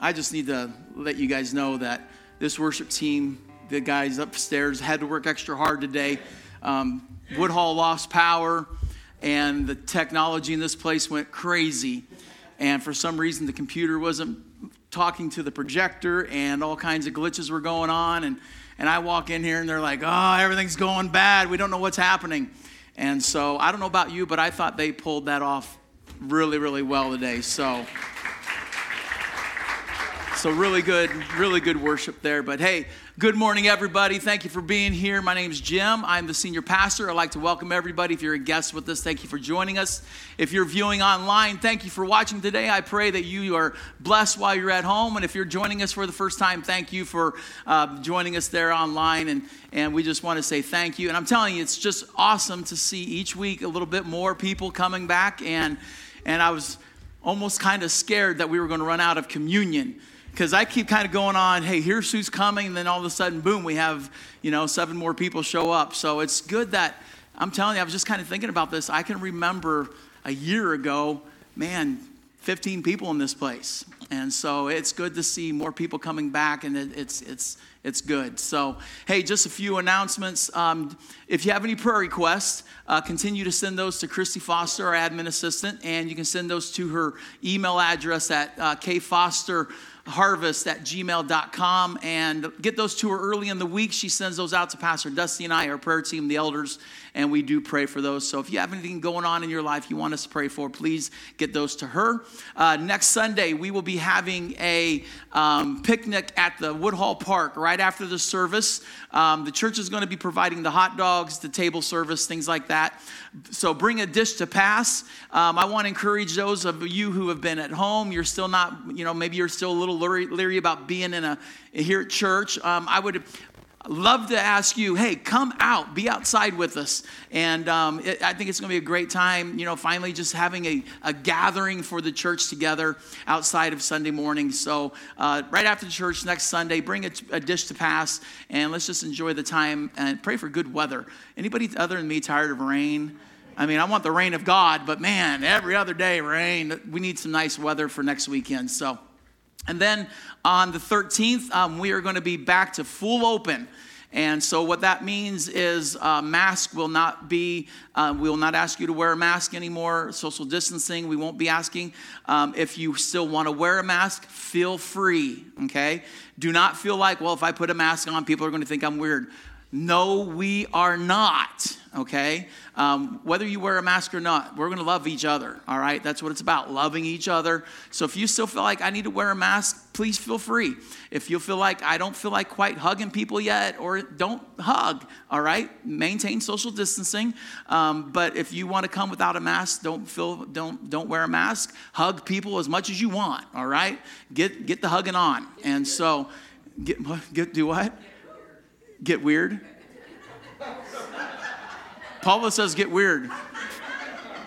I just need to let you guys know that this worship team, the guys upstairs, had to work extra hard today. Um, Woodhall lost power, and the technology in this place went crazy. And for some reason, the computer wasn't talking to the projector, and all kinds of glitches were going on. And, and I walk in here, and they're like, oh, everything's going bad. We don't know what's happening. And so I don't know about you, but I thought they pulled that off really, really well today. So. So, really good, really good worship there. But hey, good morning, everybody. Thank you for being here. My name is Jim. I'm the senior pastor. I'd like to welcome everybody. If you're a guest with us, thank you for joining us. If you're viewing online, thank you for watching today. I pray that you are blessed while you're at home. And if you're joining us for the first time, thank you for uh, joining us there online. And, and we just want to say thank you. And I'm telling you, it's just awesome to see each week a little bit more people coming back. And, and I was almost kind of scared that we were going to run out of communion because I keep kind of going on, hey, here's who's coming, and then all of a sudden, boom, we have, you know, seven more people show up. So it's good that, I'm telling you, I was just kind of thinking about this. I can remember a year ago, man, 15 people in this place. And so it's good to see more people coming back, and it, it's, it's, it's good. So, hey, just a few announcements. Um, if you have any prayer requests, uh, continue to send those to Christy Foster, our admin assistant, and you can send those to her email address at uh, kfoster.com harvest at gmail.com and get those to her early in the week. She sends those out to Pastor Dusty and I, our prayer team, the elders, and we do pray for those. So if you have anything going on in your life you want us to pray for, please get those to her. Uh, next Sunday, we will be having a um, picnic at the Woodhall Park right after the service. Um, the church is going to be providing the hot dogs, the table service, things like that. So bring a dish to pass. Um, I want to encourage those of you who have been at home. You're still not, you know, maybe you're still a little leery, leery about being in a here at church. Um, I would love to ask you, hey, come out, be outside with us. And um, it, I think it's going to be a great time, you know, finally just having a, a gathering for the church together outside of Sunday morning. So, uh, right after church next Sunday, bring a, a, dish to pass and let's just enjoy the time and pray for good weather. Anybody other than me tired of rain? I mean, I want the rain of God, but man, every other day rain. We need some nice weather for next weekend. So, and then on the 13th, um, we are going to be back to full open. And so, what that means is uh, mask will not be, uh, we will not ask you to wear a mask anymore. Social distancing, we won't be asking. Um, if you still want to wear a mask, feel free, okay? Do not feel like, well, if I put a mask on, people are going to think I'm weird. No, we are not, okay? Um, whether you wear a mask or not, we're gonna love each other, all right? That's what it's about, loving each other. So if you still feel like I need to wear a mask, please feel free. If you feel like I don't feel like quite hugging people yet, or don't hug, all right? Maintain social distancing. Um, but if you wanna come without a mask, don't feel, don't, don't wear a mask. Hug people as much as you want, all right? Get, get the hugging on. And so, get, get do what? Get weird? Paula says get weird.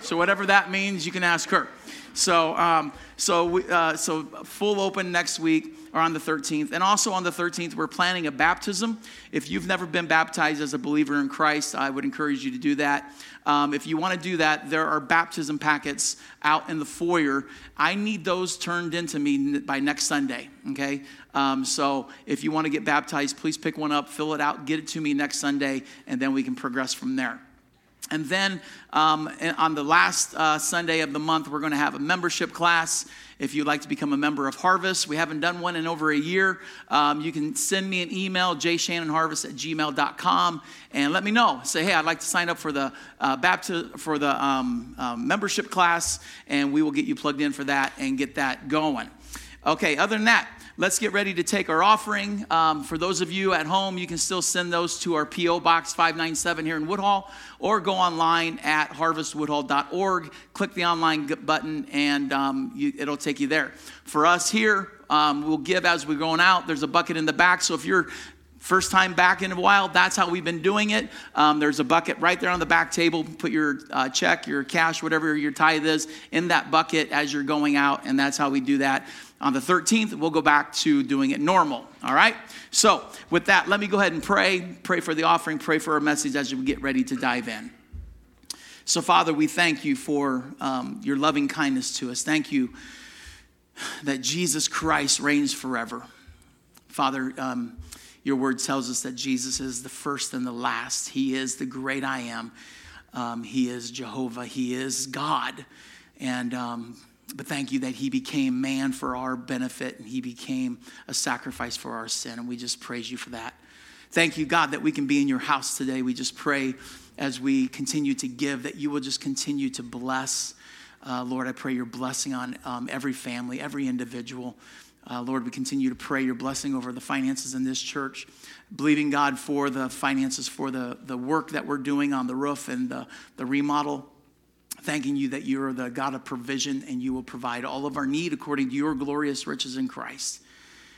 So whatever that means, you can ask her. So, um, so, we, uh, so full open next week or on the 13th. And also on the 13th, we're planning a baptism. If you've never been baptized as a believer in Christ, I would encourage you to do that. Um, if you want to do that, there are baptism packets out in the foyer. I need those turned into me by next Sunday, okay? Um, so if you want to get baptized, please pick one up, fill it out, get it to me next Sunday, and then we can progress from there. And then um, on the last uh, Sunday of the month, we're going to have a membership class. If you'd like to become a member of Harvest, we haven't done one in over a year. Um, you can send me an email, jshannonharvest at gmail.com, and let me know. Say, hey, I'd like to sign up for the uh, baptism for the um, uh, membership class, and we will get you plugged in for that and get that going. Okay, other than that, let's get ready to take our offering. Um, for those of you at home, you can still send those to our P.O. Box 597 here in Woodhall, or go online at harvestwoodhall.org. Click the online button, and um, you, it'll take you there. For us here, um, we'll give as we're going out. There's a bucket in the back, so if you're First time back in a while, that's how we've been doing it. Um, there's a bucket right there on the back table. Put your uh, check, your cash, whatever your tithe is, in that bucket as you're going out, and that's how we do that. On the 13th, we'll go back to doing it normal. All right? So, with that, let me go ahead and pray. Pray for the offering, pray for our message as we get ready to dive in. So, Father, we thank you for um, your loving kindness to us. Thank you that Jesus Christ reigns forever. Father, um, your word tells us that Jesus is the first and the last. He is the great I am. Um, he is Jehovah. He is God. And um, but thank you that he became man for our benefit and he became a sacrifice for our sin. And we just praise you for that. Thank you, God, that we can be in your house today. We just pray as we continue to give that you will just continue to bless. Uh, Lord, I pray your blessing on um, every family, every individual. Uh, Lord, we continue to pray your blessing over the finances in this church, believing God for the finances for the, the work that we're doing on the roof and the, the remodel. Thanking you that you are the God of provision and you will provide all of our need according to your glorious riches in Christ.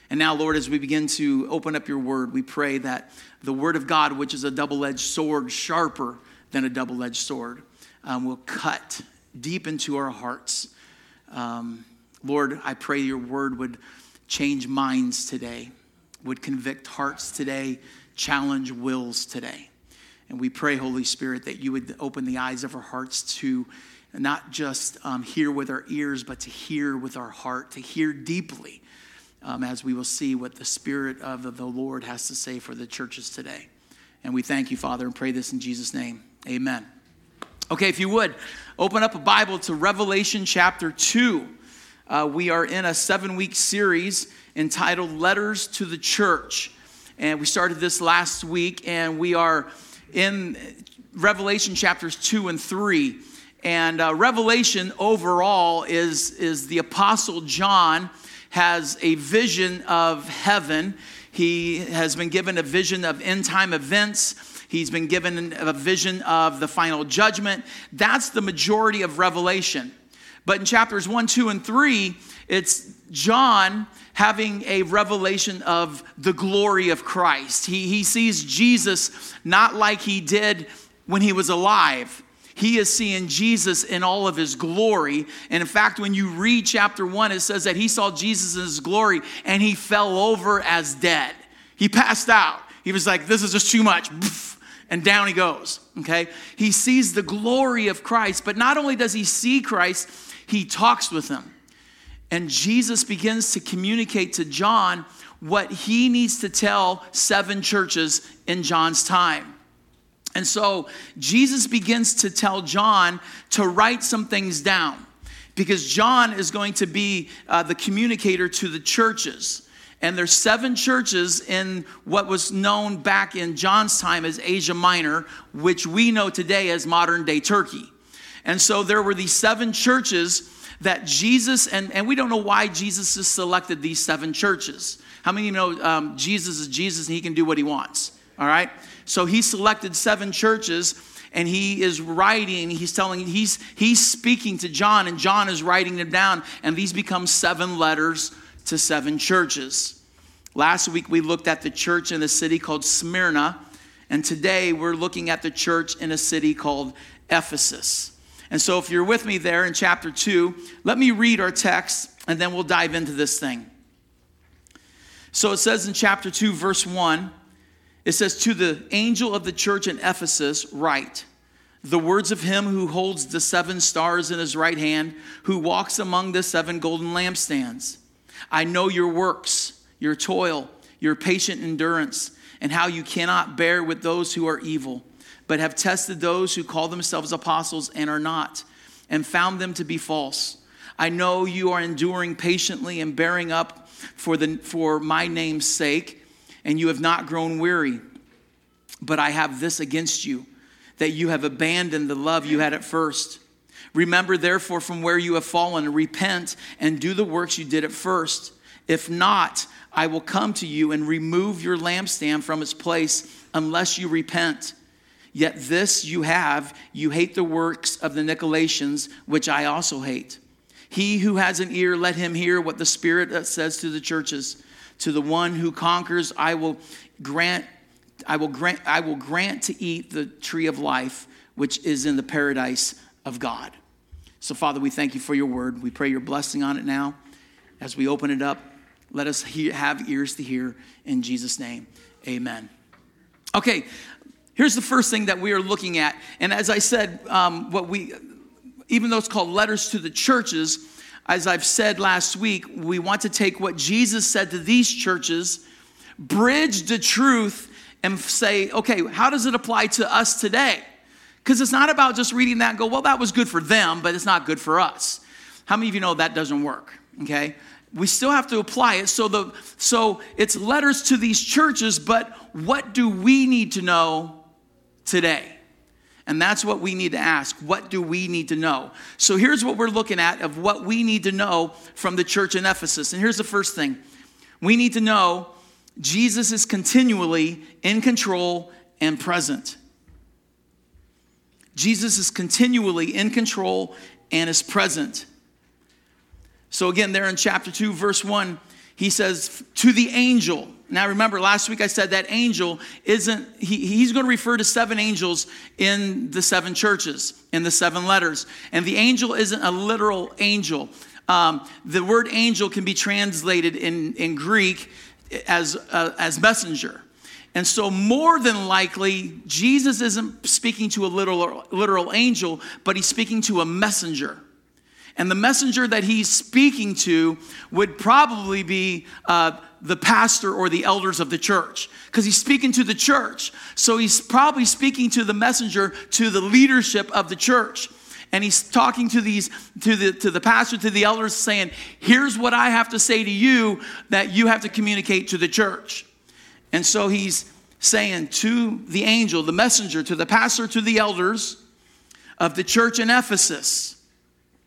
And now, Lord, as we begin to open up your word, we pray that the word of God, which is a double edged sword, sharper than a double edged sword, um, will cut deep into our hearts. Um, Lord, I pray your word would change minds today, would convict hearts today, challenge wills today. And we pray, Holy Spirit, that you would open the eyes of our hearts to not just um, hear with our ears, but to hear with our heart, to hear deeply um, as we will see what the Spirit of the Lord has to say for the churches today. And we thank you, Father, and pray this in Jesus' name. Amen. Okay, if you would, open up a Bible to Revelation chapter 2. Uh, we are in a seven week series entitled Letters to the Church. And we started this last week, and we are in Revelation chapters 2 and 3. And uh, Revelation overall is, is the Apostle John has a vision of heaven. He has been given a vision of end time events. He's been given a vision of the final judgment. That's the majority of Revelation. But in chapters 1, 2, and 3, it's John having a revelation of the glory of Christ. He, he sees Jesus not like he did when he was alive he is seeing Jesus in all of his glory. And in fact, when you read chapter one, it says that he saw Jesus in his glory and he fell over as dead. He passed out. He was like, This is just too much. And down he goes. Okay? He sees the glory of Christ, but not only does he see Christ, he talks with him. And Jesus begins to communicate to John what he needs to tell seven churches in John's time. And so Jesus begins to tell John to write some things down because John is going to be uh, the communicator to the churches. And there's seven churches in what was known back in John's time as Asia Minor, which we know today as modern day Turkey. And so there were these seven churches that Jesus, and, and we don't know why Jesus has selected these seven churches. How many of you know um, Jesus is Jesus and he can do what he wants? All right? So he selected seven churches and he is writing he's telling he's he's speaking to john and john is writing them down and these become seven letters to seven churches last week we looked at the church in a city called smyrna and today we're looking at the church in a city called ephesus and so if you're with me there in chapter 2 let me read our text and then we'll dive into this thing so it says in chapter 2 verse 1 it says, To the angel of the church in Ephesus, write the words of him who holds the seven stars in his right hand, who walks among the seven golden lampstands. I know your works, your toil, your patient endurance, and how you cannot bear with those who are evil, but have tested those who call themselves apostles and are not, and found them to be false. I know you are enduring patiently and bearing up for, the, for my name's sake and you have not grown weary. But I have this against you, that you have abandoned the love you had at first. Remember, therefore, from where you have fallen, repent and do the works you did at first. If not, I will come to you and remove your lampstand from its place unless you repent. Yet this you have, you hate the works of the Nicolaitans, which I also hate. He who has an ear, let him hear what the Spirit says to the churches. To the one who conquers, I will grant I will grant I will grant to eat the tree of life which is in the paradise of God. So Father, we thank you for your word. We pray your blessing on it now as we open it up. Let us hear, have ears to hear in Jesus name. Amen. Okay, here's the first thing that we are looking at. And as I said, um, what we, even though it's called letters to the churches, as I've said last week, we want to take what Jesus said to these churches, bridge the truth, and say, okay, how does it apply to us today? Because it's not about just reading that and go, well, that was good for them, but it's not good for us. How many of you know that doesn't work? Okay? We still have to apply it. So the so it's letters to these churches, but what do we need to know today? And that's what we need to ask. What do we need to know? So here's what we're looking at of what we need to know from the church in Ephesus. And here's the first thing. We need to know Jesus is continually in control and present. Jesus is continually in control and is present. So, again, there in chapter 2, verse 1, he says, To the angel. Now, remember, last week I said that angel isn't, he, he's going to refer to seven angels in the seven churches, in the seven letters. And the angel isn't a literal angel. Um, the word angel can be translated in, in Greek as, uh, as messenger. And so, more than likely, Jesus isn't speaking to a literal, literal angel, but he's speaking to a messenger. And the messenger that he's speaking to would probably be uh, the pastor or the elders of the church, because he's speaking to the church. So he's probably speaking to the messenger, to the leadership of the church. And he's talking to these, to the to the pastor, to the elders, saying, Here's what I have to say to you that you have to communicate to the church. And so he's saying to the angel, the messenger, to the pastor, to the elders of the church in Ephesus.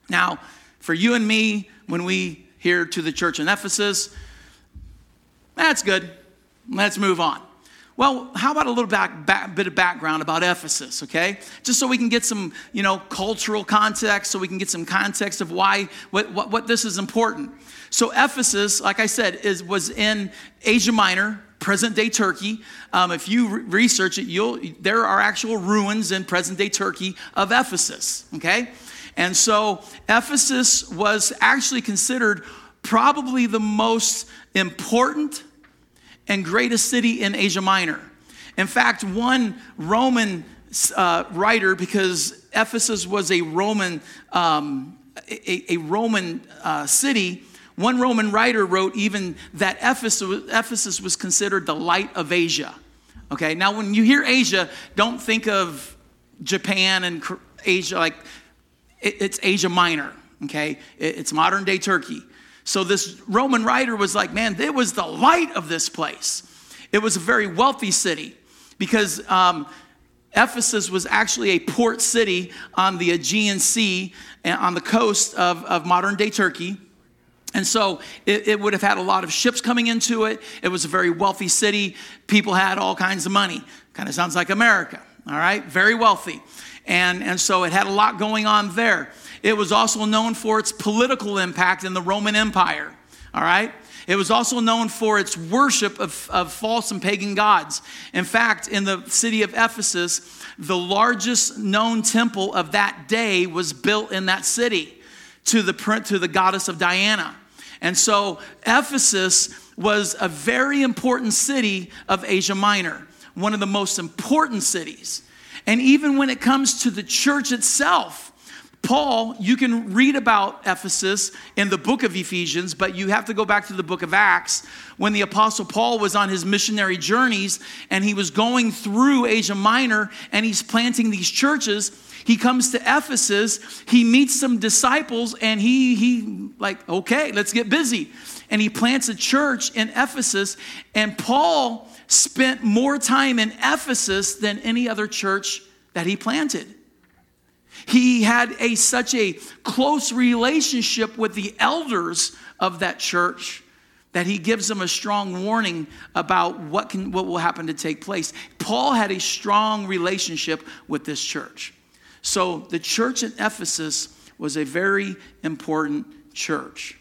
Now, for you and me, when we hear to the church in Ephesus, that's good. Let's move on. Well, how about a little back, back, bit of background about Ephesus, okay? Just so we can get some, you know, cultural context, so we can get some context of why, what, what, what this is important. So Ephesus, like I said, is, was in Asia Minor, present day Turkey. Um, if you re- research it, you'll, there are actual ruins in present day Turkey of Ephesus, okay? And so Ephesus was actually considered probably the most important and greatest city in Asia Minor. In fact, one Roman uh, writer, because Ephesus was a Roman, um, a, a, Roman uh, city, one Roman writer wrote even that Ephesus, Ephesus was considered the light of Asia. Okay, now when you hear Asia, don't think of Japan and Asia, like it, it's Asia Minor. Okay, it, it's modern day Turkey. So this Roman writer was like, man, it was the light of this place. It was a very wealthy city because um, Ephesus was actually a port city on the Aegean Sea and on the coast of, of modern day Turkey. And so it, it, would have had a lot of ships coming into it. It was a very wealthy city. People had all kinds of money. Kind of sounds like America, all right? Very wealthy. And, and so it had a lot going on there. It was also known for its political impact in the Roman Empire, all right? It was also known for its worship of, of false and pagan gods. In fact, in the city of Ephesus, the largest known temple of that day was built in that city to the, to the goddess of Diana. And so Ephesus was a very important city of Asia Minor, one of the most important cities. And even when it comes to the church itself, Paul, you can read about Ephesus in the book of Ephesians, but you have to go back to the book of Acts when the apostle Paul was on his missionary journeys and he was going through Asia Minor and he's planting these churches he comes to Ephesus, he meets some disciples, and he, he like, okay, let's get busy. And he plants a church in Ephesus, and Paul spent more time in Ephesus than any other church that he planted. He had a such a close relationship with the elders of that church that he gives them a strong warning about what can what will happen to take place. Paul had a strong relationship with this church. So the church in Ephesus was a very important church.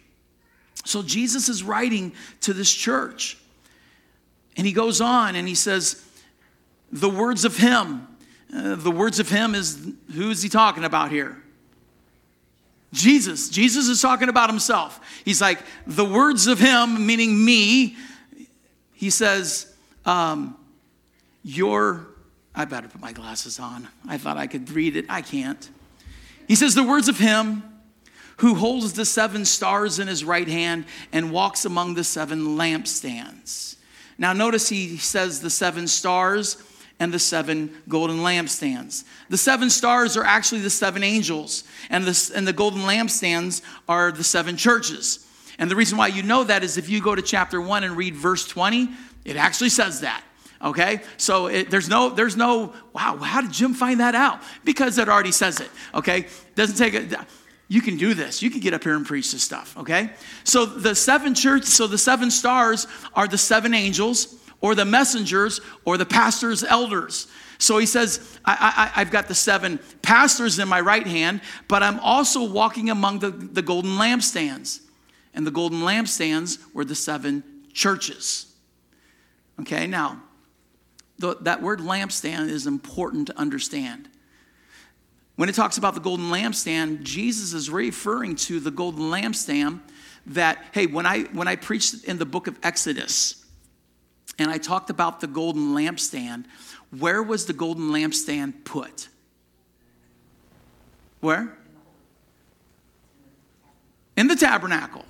So Jesus is writing to this church. And he goes on and he says, the words of him. Uh, the words of him is who is he talking about here? Jesus. Jesus is talking about himself. He's like, the words of him, meaning me, he says, um, your I better put my glasses on. I thought I could read it. I can't. He says, The words of him who holds the seven stars in his right hand and walks among the seven lampstands. Now, notice he says the seven stars and the seven golden lampstands. The seven stars are actually the seven angels, and the, and the golden lampstands are the seven churches. And the reason why you know that is if you go to chapter 1 and read verse 20, it actually says that. Okay, so it, there's no, there's no, wow, how did Jim find that out? Because it already says it. Okay, doesn't take it. You can do this. You can get up here and preach this stuff. Okay, so the seven church, so the seven stars are the seven angels, or the messengers, or the pastors, elders. So he says, I, have got the seven pastors in my right hand, but I'm also walking among the, the golden lampstands. And the golden lampstands were the seven churches. Okay, now, the, that word lampstand is important to understand. When it talks about the golden lampstand, Jesus is referring to the golden lampstand that, hey, when I when I preached in the book of Exodus and I talked about the golden lampstand, where was the golden lampstand put? Where? In the tabernacle.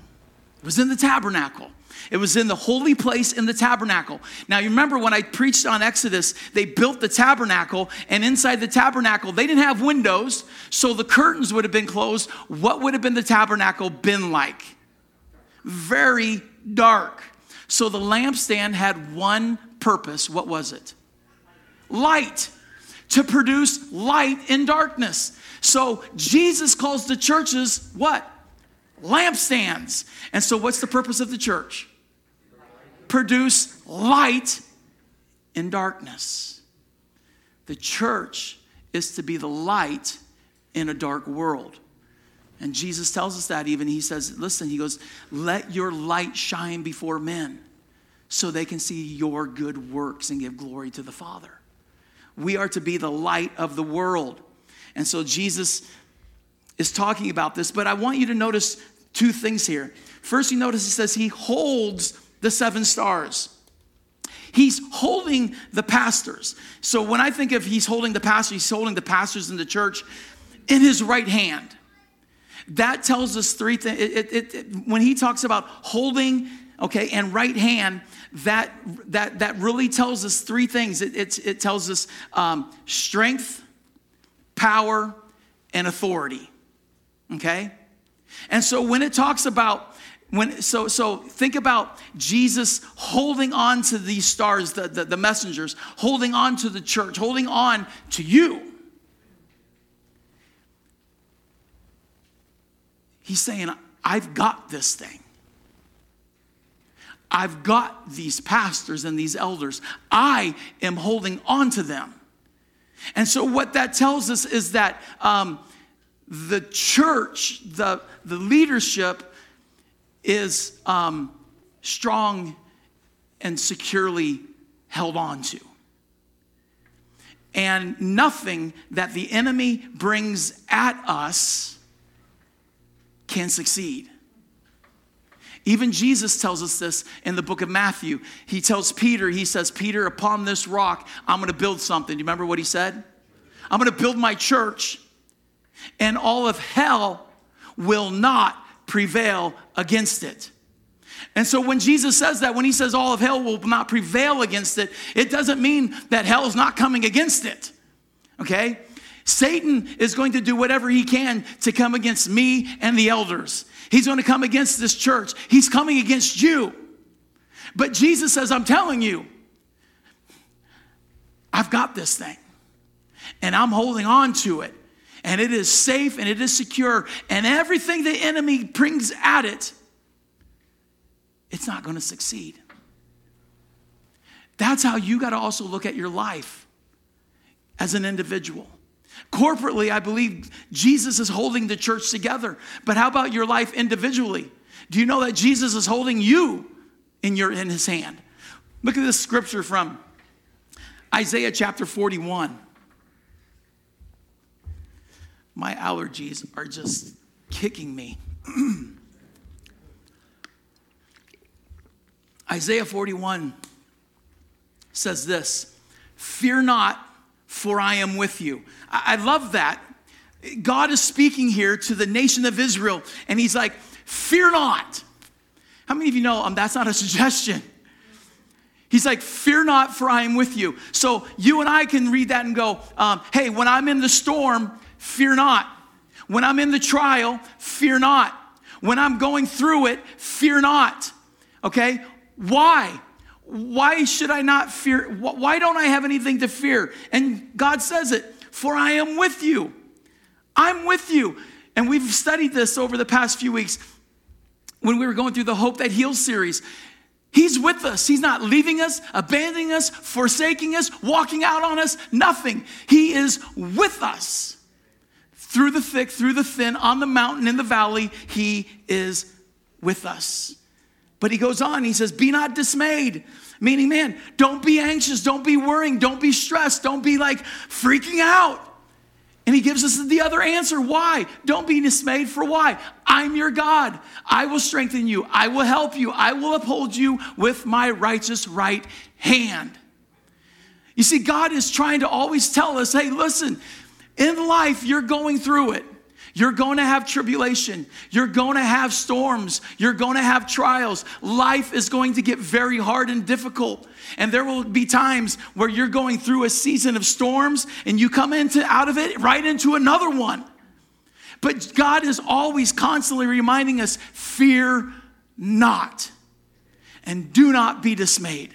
It was in the tabernacle. It was in the holy place in the tabernacle. Now, you remember when I preached on Exodus, they built the tabernacle, and inside the tabernacle, they didn't have windows, so the curtains would have been closed. What would have been the tabernacle been like? Very dark. So the lampstand had one purpose. What was it? Light. To produce light in darkness. So Jesus calls the churches what? lampstands. And so, what's the purpose of the church? Produce light in darkness. The church is to be the light in a dark world. And Jesus tells us that even. He says, listen, he goes, let your light shine before men so they can see your good works and give glory to the Father. We are to be the light of the world. And so Jesus is talking about this, but I want you to notice two things here. First, you notice he says he holds the seven stars. He's holding the pastors. So when I think of he's holding the pastors, he's holding the pastors in the church in his right hand. That tells us three things. It, it, it, when he talks about holding, okay, and right hand, that that that really tells us three things. It, tells us um, strength, power, and authority. Okay? And so when it talks about when so so think about Jesus holding on to these stars, the, the, the messengers, holding on to the church, holding on to you. He's saying, I've got this thing. I've got these pastors and these elders. I am holding on to them. And so, what that tells us is that um, the church, the, the leadership is um, strong and securely held on to. And nothing that the enemy brings at us can succeed. Even Jesus tells us this in the book of Matthew. He tells Peter, he says, Peter, upon this rock, I'm going to build something. Do you remember what he said? I'm going to build my church and all of hell will not prevail against it. And so when Jesus says that, when he says all of hell will not prevail against it, it doesn't mean that hell is not coming against it. Okay? Satan is going to do whatever he can to come against me and the elders. He's going to come against this church. He's coming against you. But Jesus says, I'm telling you, I've got this thing and I'm holding on to it and it is safe and it is secure, and everything the enemy brings at it, it's not going to succeed. That's how you got to also look at your life as an individual. Corporately, I believe Jesus is holding the church together. But how about your life individually? Do you know that Jesus is holding you in, your, in his hand? Look at this scripture from Isaiah chapter 41 my allergies are just kicking me. Isaiah 41 says this Fear not, for I am with you. I, love that. God is speaking here to the nation of Israel, and He's like, Fear not. How many of you know um, that's not a suggestion? He's like, Fear not, for I am with you. So you and I can read that and go, um, Hey, when I'm in the storm, fear not. When I'm in the trial, fear not. When I'm going through it, fear not. Okay? Why? Why should I not fear? Why don't I have anything to fear? And God says it, for I am with you. I'm with you. And we've studied this over the past few weeks when we were going through the Hope That Heals series. He's with us. He's not leaving us, abandoning us, forsaking us, walking out on us, nothing. He is with us. Through the thick, through the thin, on the mountain, in the valley, He is with us. But He goes on, He says, Be not dismayed. Meaning, man, don't be anxious, don't be worrying, don't be stressed, don't be like freaking out. And he gives us the other answer. Why? Don't be dismayed for why? I'm your God. I will strengthen you. I will help you. I will uphold you with my righteous right hand. You see, God is trying to always tell us hey, listen, in life, you're going through it. You're going to have tribulation. You're going to have storms. You're going to have trials. Life is going to get very hard and difficult. And there will be times where you're going through a season of storms and you come into out of it right into another one. But God is always constantly reminding us, fear not and do not be dismayed.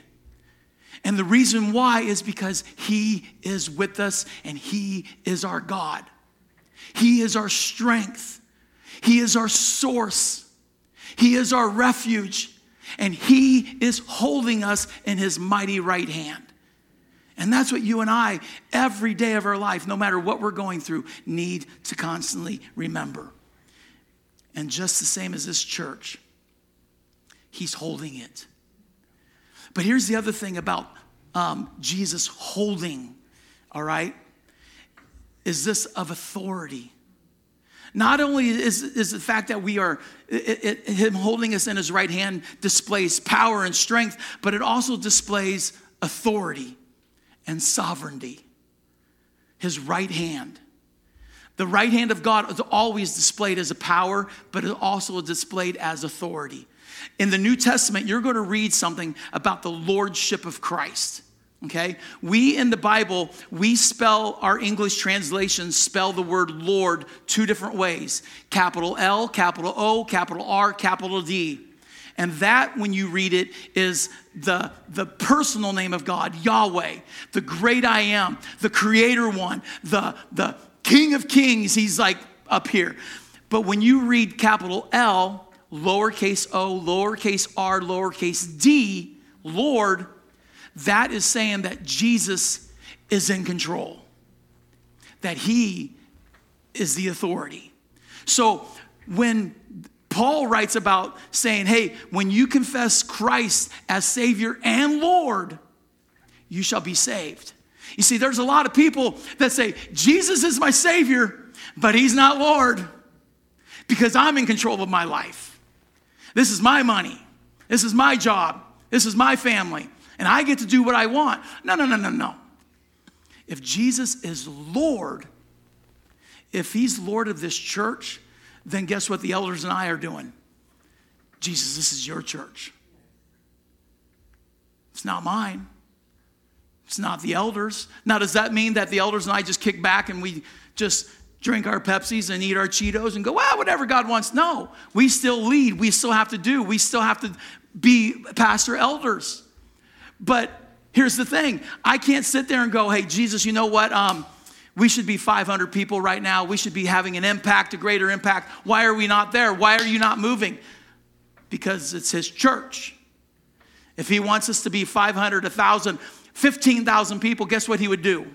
And the reason why is because He is with us and He is our God. He is our strength. He is our source. He is our refuge. And He is holding us in His mighty right hand. And that's what you and I, every day of our life, no matter what we're going through, need to constantly remember. And just the same as this church, He's holding it. But here's the other thing about um, Jesus holding, all right? is this of authority. Not only is, is the fact that we are, it, it, Him holding us in His right hand displays power and strength, but it also displays authority and sovereignty. His right hand. The right hand of God is always displayed as a power, but it also is displayed as authority. In the New Testament, you're going to read something about the lordship of Christ. Okay? We in the Bible, we spell our English translations spell the word Lord two different ways capital L, capital O, capital R, capital D. And that, when you read it, is the, the personal name of God, Yahweh, the great I am, the creator one, the, the King of Kings. He's like up here. But when you read capital L, lowercase o, lowercase r, lowercase d, Lord, that is saying that Jesus is in control, that he is the authority. So when Paul writes about saying, hey, when you confess Christ as Savior and Lord, you shall be saved. You see, there's a lot of people that say, Jesus is my Savior, but He's not Lord because I'm in control of my life. This is my money. This is my job. This is my family and I get to do what I want. No, no, no, no, no. If Jesus is Lord, if He's Lord of this church, then guess what the elders and I are doing? Jesus, this is your church. It's not mine. It's not the elders. Now, does that mean that the elders and I just kick back and we just drink our Pepsis and eat our Cheetos and go, well, whatever God wants? No, we still lead. We still have to do. We still have to be pastor elders. But here's the thing I can't sit there and go, hey, Jesus, you know what? Um, we should be 500 people right now. We should be having an impact, a greater impact. Why are we not there? Why are you not moving? Because it's his church. If he wants us to be 500, 1,000, 15,000 people, guess what he would do?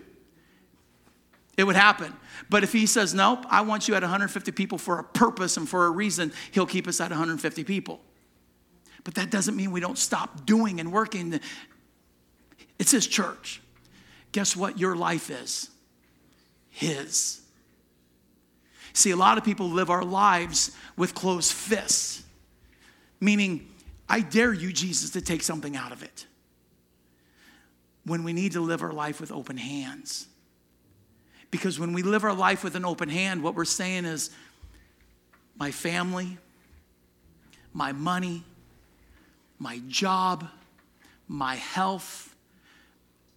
It would happen. But if he says, nope, I want you at 150 people for a purpose and for a reason, he'll keep us at 150 people. But that doesn't mean we don't stop doing and working. It's His church. Guess what your life is? His. See, a lot of people live our lives with closed fists, meaning, I dare you, Jesus, to take something out of it. When we need to live our life with open hands. Because when we live our life with an open hand, what we're saying is, my family, my money, my job, my health,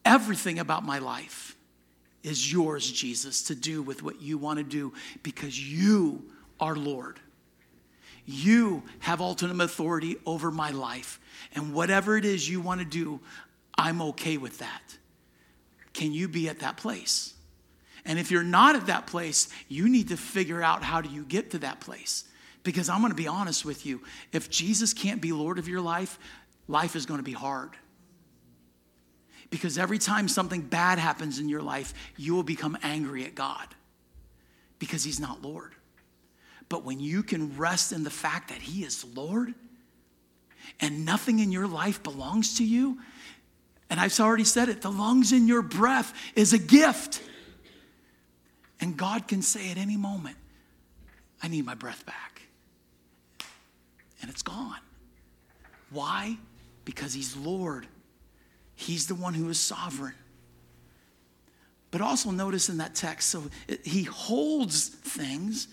everything about my life is yours, Jesus, to do with what you want to do because you are Lord. You have ultimate authority over my life. And whatever it is you want to do, I'm okay with that. Can you be at that place? And if you're not at that place, you need to figure out how do you get to that place. Because I'm going to be honest with you, if Jesus can't be Lord of your life, life is going to be hard. Because every time something bad happens in your life, you will become angry at God because He's not Lord. But when you can rest in the fact that He is Lord and nothing in your life belongs to you, and I've already said it, the lungs in your breath is a gift. And God can say at any moment, I need my breath back. And it's gone. Why? Because He's Lord, He's the one who is sovereign. But also notice in that text, so He holds things,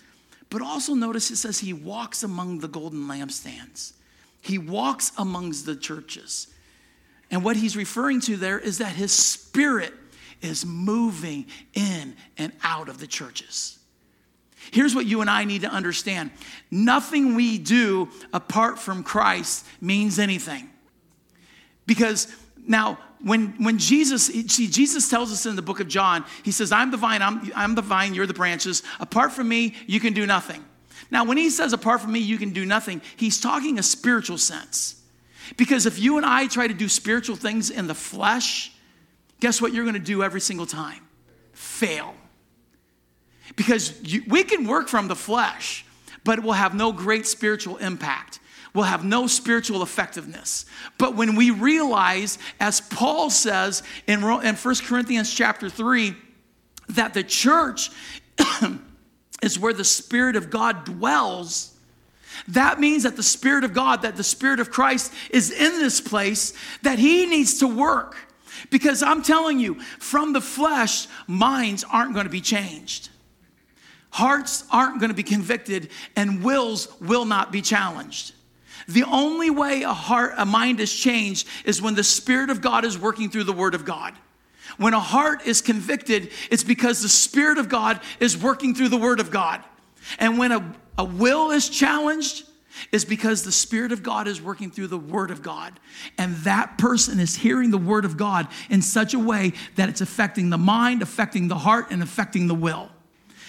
but also notice it says He walks among the golden lampstands, He walks amongst the churches. And what he's referring to there is that his spirit is moving in and out of the churches. Here's what you and I need to understand nothing we do apart from Christ means anything. Because now, when, when Jesus, see, Jesus tells us in the book of John, he says, I'm the vine, I'm, I'm the vine, you're the branches. Apart from me, you can do nothing. Now, when he says, apart from me, you can do nothing, he's talking a spiritual sense. Because if you and I try to do spiritual things in the flesh, guess what you're going to do every single time? Fail. Because you, we can work from the flesh, but it will have no great spiritual impact. Will have no spiritual effectiveness. But when we realize, as Paul says in, in 1 Corinthians chapter 3, that the church is where the Spirit of God dwells, that means that the Spirit of God, that the Spirit of Christ is in this place, that He needs to work. Because I'm telling you, from the flesh, minds aren't going to be changed. Hearts aren't going to be convicted, and wills will not be challenged. The only way a heart, a mind is changed is when the Spirit of God is working through the Word of God. When a heart is convicted, it's because the Spirit of God is working through the Word of God. And when a, a will is challenged, is because the Spirit of God is working through the Word of God. And that person is hearing the Word of God in such a way that it's affecting the mind, affecting the heart, and affecting the will.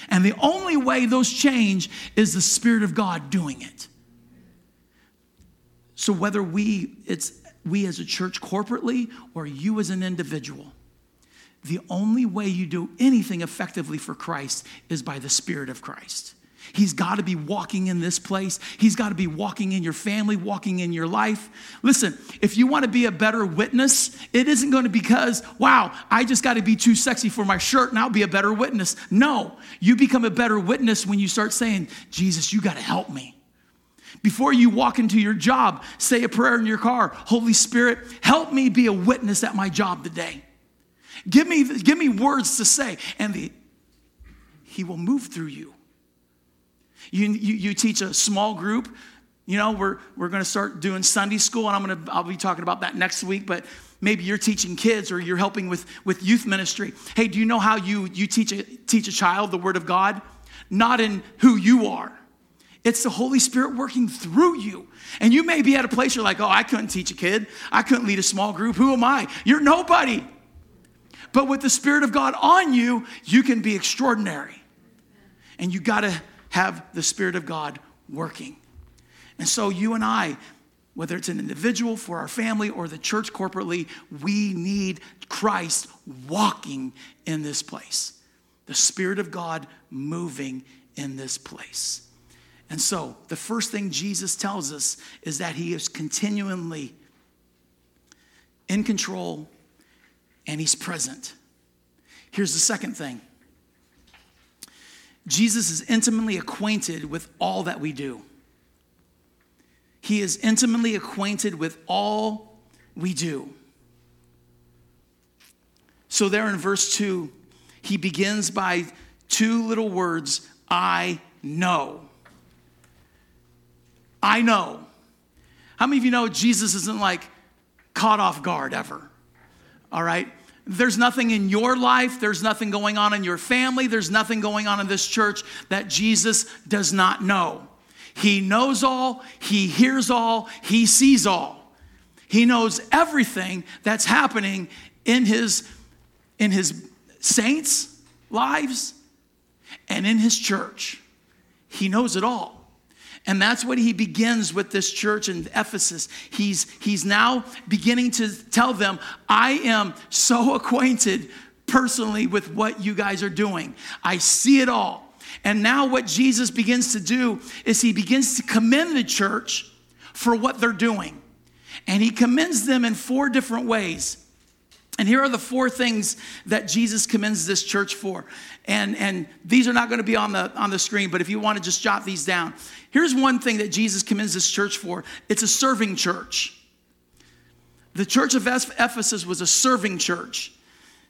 And the only way those change is the Spirit of God doing it. So whether we, it's we as a church corporately or you as an individual, the only way you do anything effectively for Christ is by the Spirit of Christ. He's got to be walking in this place. He's got to be walking in your family, walking in your life. Listen, if you want to be a better witness, it isn't going to be because, wow, I just got to be too sexy for my shirt and I'll be a better witness. No, you become a better witness when you start saying, Jesus, you got to help me. Before you walk into your job, say a prayer in your car Holy Spirit, help me be a witness at my job today. Give me, give me words to say, and the, He will move through you. You, you, you teach a small group. You know, we're, we're going to start doing Sunday school, and I'm going to, I'll be talking about that next week, but maybe you're teaching kids or you're helping with, with youth ministry. Hey, do you know how you, you teach, a, teach a child the Word of God? Not in who you are. It's the Holy Spirit working through you. And you may be at a place you're like, oh, I couldn't teach a kid. I couldn't lead a small group. Who am I? You're nobody. But with the Spirit of God on you, you can be extraordinary. And you got to have the Spirit of God working. And so, you and I, whether it's an individual, for our family, or the church corporately, we need Christ walking in this place. The Spirit of God moving in this place. And so, the first thing Jesus tells us is that He is continually in control and He's present. Here's the second thing Jesus is intimately acquainted with all that we do. He is intimately acquainted with all we do. So, there in verse 2, he begins by two little words I know. I know. How many of you know Jesus isn't like caught off guard ever? All right? There's nothing in your life, there's nothing going on in your family, there's nothing going on in this church that Jesus does not know. He knows all, He hears all, He sees all. He knows everything that's happening in His, in his saints' lives and in His church. He knows it all. And that's what he begins with this church in Ephesus. He's, he's now beginning to tell them, I am so acquainted personally with what you guys are doing. I see it all. And now, what Jesus begins to do is he begins to commend the church for what they're doing. And he commends them in four different ways. And here are the four things that Jesus commends this church for. And, and these are not going to be on the, on the screen, but if you want to just jot these down. Here's one thing that Jesus commends this church for it's a serving church. The church of Ephesus was a serving church.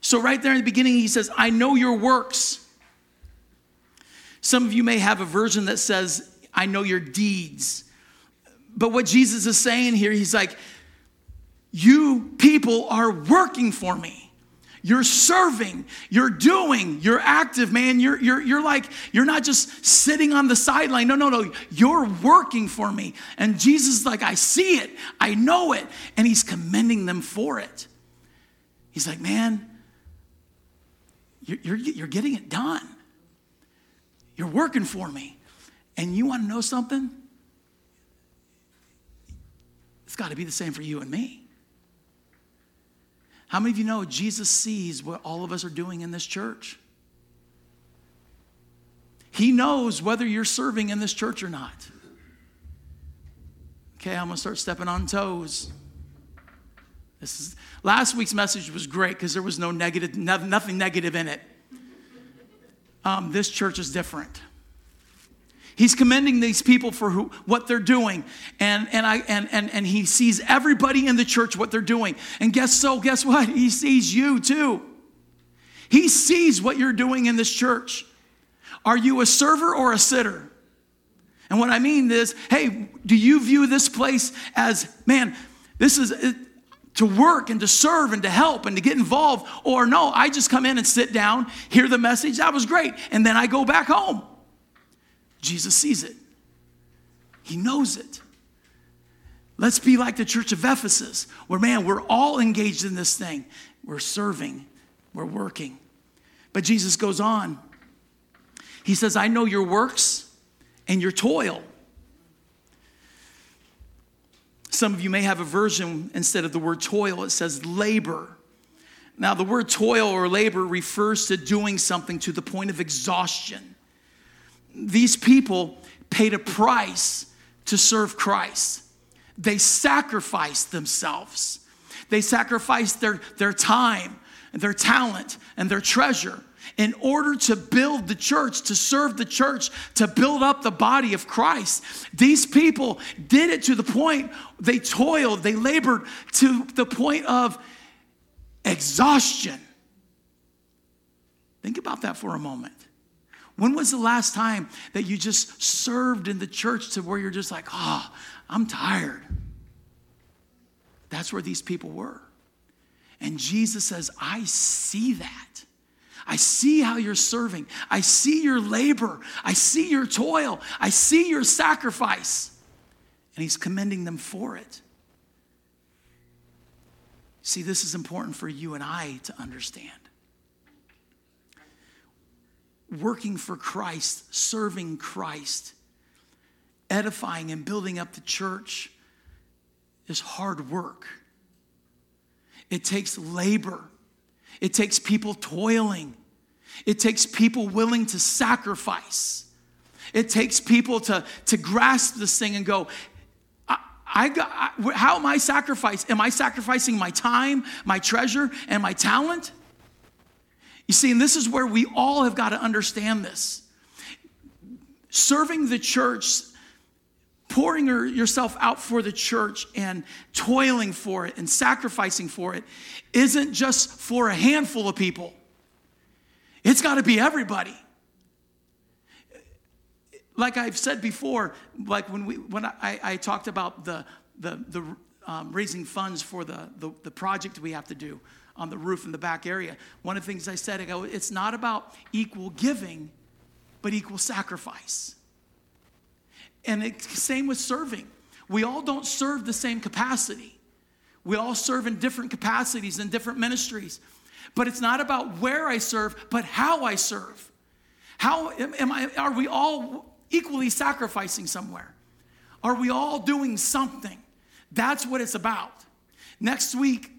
So, right there in the beginning, he says, I know your works. Some of you may have a version that says, I know your deeds. But what Jesus is saying here, he's like, you people are working for me. You're serving, you're doing, you're active, man. You're, you're, you're like, you're not just sitting on the sideline. No, no, no. You're working for me. And Jesus is like, I see it, I know it. And he's commending them for it. He's like, man, you're, you're, you're getting it done. You're working for me. And you want to know something? It's got to be the same for you and me. How many of you know Jesus sees what all of us are doing in this church? He knows whether you're serving in this church or not. Okay, I'm gonna start stepping on toes. This is last week's message was great because there was no negative, nothing negative in it. Um, this church is different. He's commending these people for who, what they're doing. And, and, I, and, and, and he sees everybody in the church what they're doing. And guess so, guess what? He sees you too. He sees what you're doing in this church. Are you a server or a sitter? And what I mean is, hey, do you view this place as, man, this is to work and to serve and to help and to get involved? Or no, I just come in and sit down, hear the message, that was great, and then I go back home. Jesus sees it, He knows it. Let's be like the church of Ephesus, where, man, we're all engaged in this thing. We're serving, we're working. But Jesus goes on. He says, I know your works and your toil. Some of you may have a version instead of the word toil, it says labor. Now, the word toil or labor refers to doing something to the point of exhaustion these people paid a price to serve Christ. They sacrificed themselves. They sacrificed their, their time, their talent, and their treasure in order to build the church, to serve the church, to build up the body of Christ. These people did it to the point they toiled, they labored to the point of exhaustion. Think about that for a moment. When was the last time that you just served in the church to where you're just like, oh, I'm tired? That's where these people were. And Jesus says, I see that. I see how you're serving. I see your labor. I see your toil. I see your sacrifice. And he's commending them for it. See, this is important for you and I to understand working for Christ, serving Christ, edifying and building up the church is hard work. It takes labor. It takes people toiling. It takes people willing to sacrifice. It takes people to, to grasp this thing and go, I, got, how am I sacrificing? Am I sacrificing my time, my treasure, and my talent? You see, and this is where we all have got to understand this. Serving the church, pouring yourself out for the church and toiling for it and sacrificing for it isn't just for a handful of people. It's got to be everybody. Like I've said before, like when we when I, I talked about the the the um, raising funds for the, the the project we have to do on the roof in the back area. One of the things I said, I go, it's not about equal giving, but equal sacrifice. And it's the same with serving. We all don't serve the same capacity. We all serve in different capacities in different ministries. But it's not about where I serve, but how I serve. How am I are we all equally sacrificing somewhere? Are we all doing something? That's what it's about. Next week,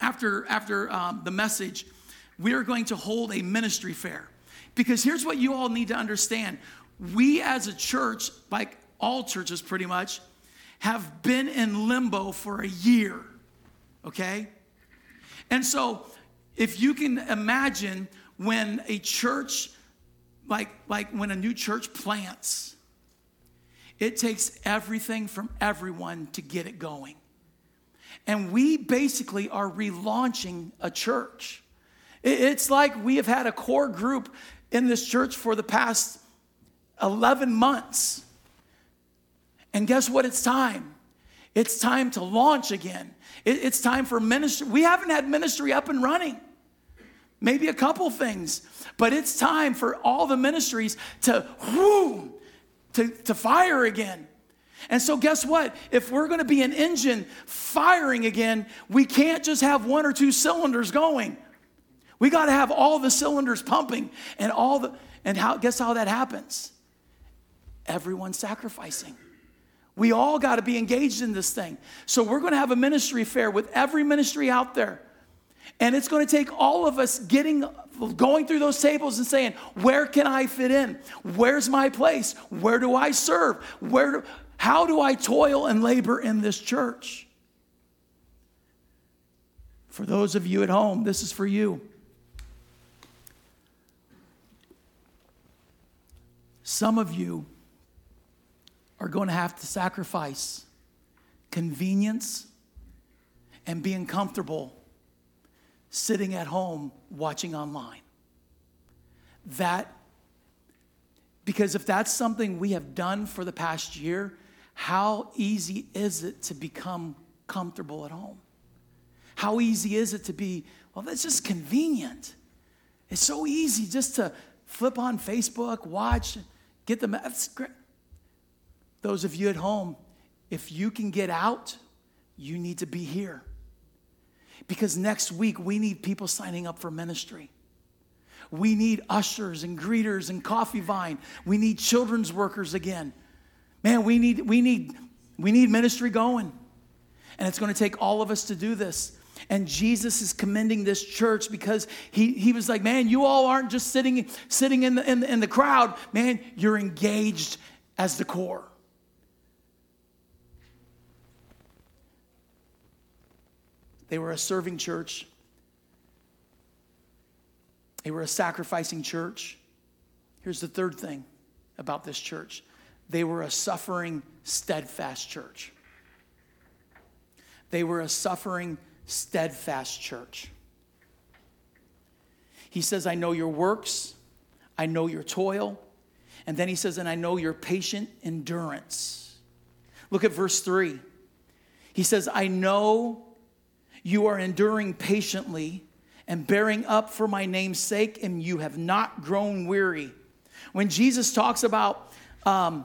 after, after um, the message, we are going to hold a ministry fair. Because here's what you all need to understand we as a church, like all churches pretty much, have been in limbo for a year, okay? And so, if you can imagine when a church, like, like when a new church plants, it takes everything from everyone to get it going. And we basically are relaunching a church. It's like we have had a core group in this church for the past 11 months. And guess what? It's time. It's time to launch again. It's time for ministry. We haven't had ministry up and running. Maybe a couple things, but it's time for all the ministries to whoo, to, to fire again. And so, guess what? If we're going to be an engine firing again, we can't just have one or two cylinders going. We got to have all the cylinders pumping and all the, and how, guess how that happens? Everyone sacrificing. We all got to be engaged in this thing. So, we're going to have a ministry fair with every ministry out there. And it's going to take all of us getting going through those tables and saying, "Where can I fit in? Where's my place? Where do I serve? Where do, how do I toil and labor in this church? For those of you at home, this is for you. Some of you are going to have to sacrifice convenience and being comfortable sitting at home watching online. That, because if that's something we have done for the past year, how easy is it to become comfortable at home? How easy is it to be, well, that's just convenient. It's so easy just to flip on Facebook, watch, get the that's great. Those of you at home, if you can get out, you need to be here. Because next week we need people signing up for ministry. We need ushers and greeters and coffee vine. We need children's workers again. Man, we need, we need, we need ministry going. And it's going to take all of us to do this. And Jesus is commending this church because he, he was like, man, you all aren't just sitting, sitting in, the, in, the, in the crowd. Man, you're engaged as the core. They were a serving church. They were a sacrificing church. Here's the third thing about this church they were a suffering, steadfast church. They were a suffering, steadfast church. He says, I know your works, I know your toil. And then he says, and I know your patient endurance. Look at verse 3. He says, I know you are enduring patiently and bearing up for my name's sake, and you have not grown weary. When Jesus talks about um,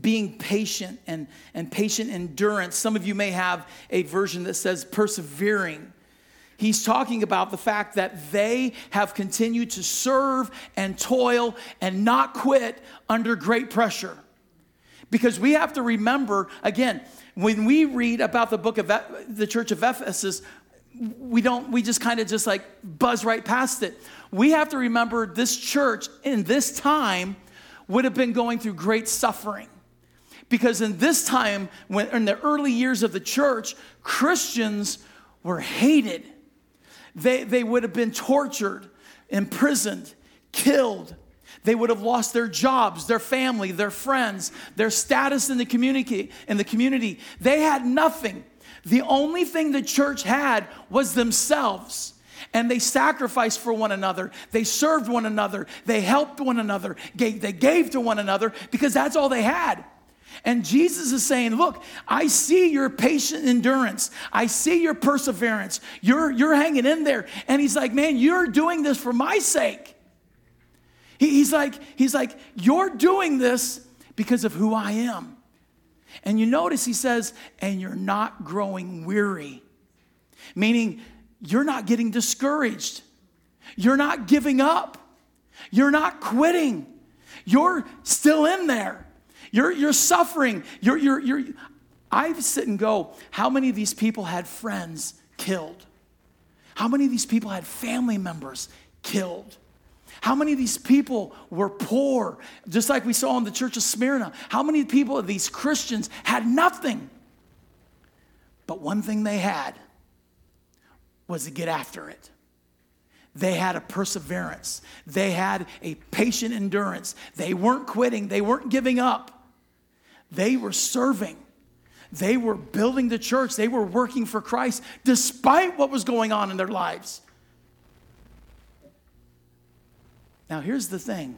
being patient and, and patient endurance. Some of you may have a version that says persevering. He's talking about the fact that they have continued to serve and toil and not quit under great pressure. Because we have to remember, again, when we read about the book of the church of Ephesus, we don't, we just kind of just like buzz right past it. We have to remember this church in this time would have been going through great suffering. Because in this time, when in the early years of the church, Christians were hated. They, they would have been tortured, imprisoned, killed. They would have lost their jobs, their family, their friends, their status in the community. In the community, they had nothing. The only thing the church had was themselves. and they sacrificed for one another. They served one another. They helped one another. They gave to one another because that's all they had. And Jesus is saying, Look, I see your patient endurance. I see your perseverance. You're, you're hanging in there. And he's like, Man, you're doing this for my sake. He, he's, like, he's like, You're doing this because of who I am. And you notice he says, And you're not growing weary, meaning you're not getting discouraged. You're not giving up. You're not quitting. You're still in there. You're, you're suffering. You're, you're, you're, I sit and go, how many of these people had friends killed? How many of these people had family members killed? How many of these people were poor, just like we saw in the church of Smyrna? How many people of these Christians had nothing? But one thing they had was to get after it. They had a perseverance. They had a patient endurance. They weren't quitting. They weren't giving up. They were serving. They were building the church. They were working for Christ despite what was going on in their lives. Now, here's the thing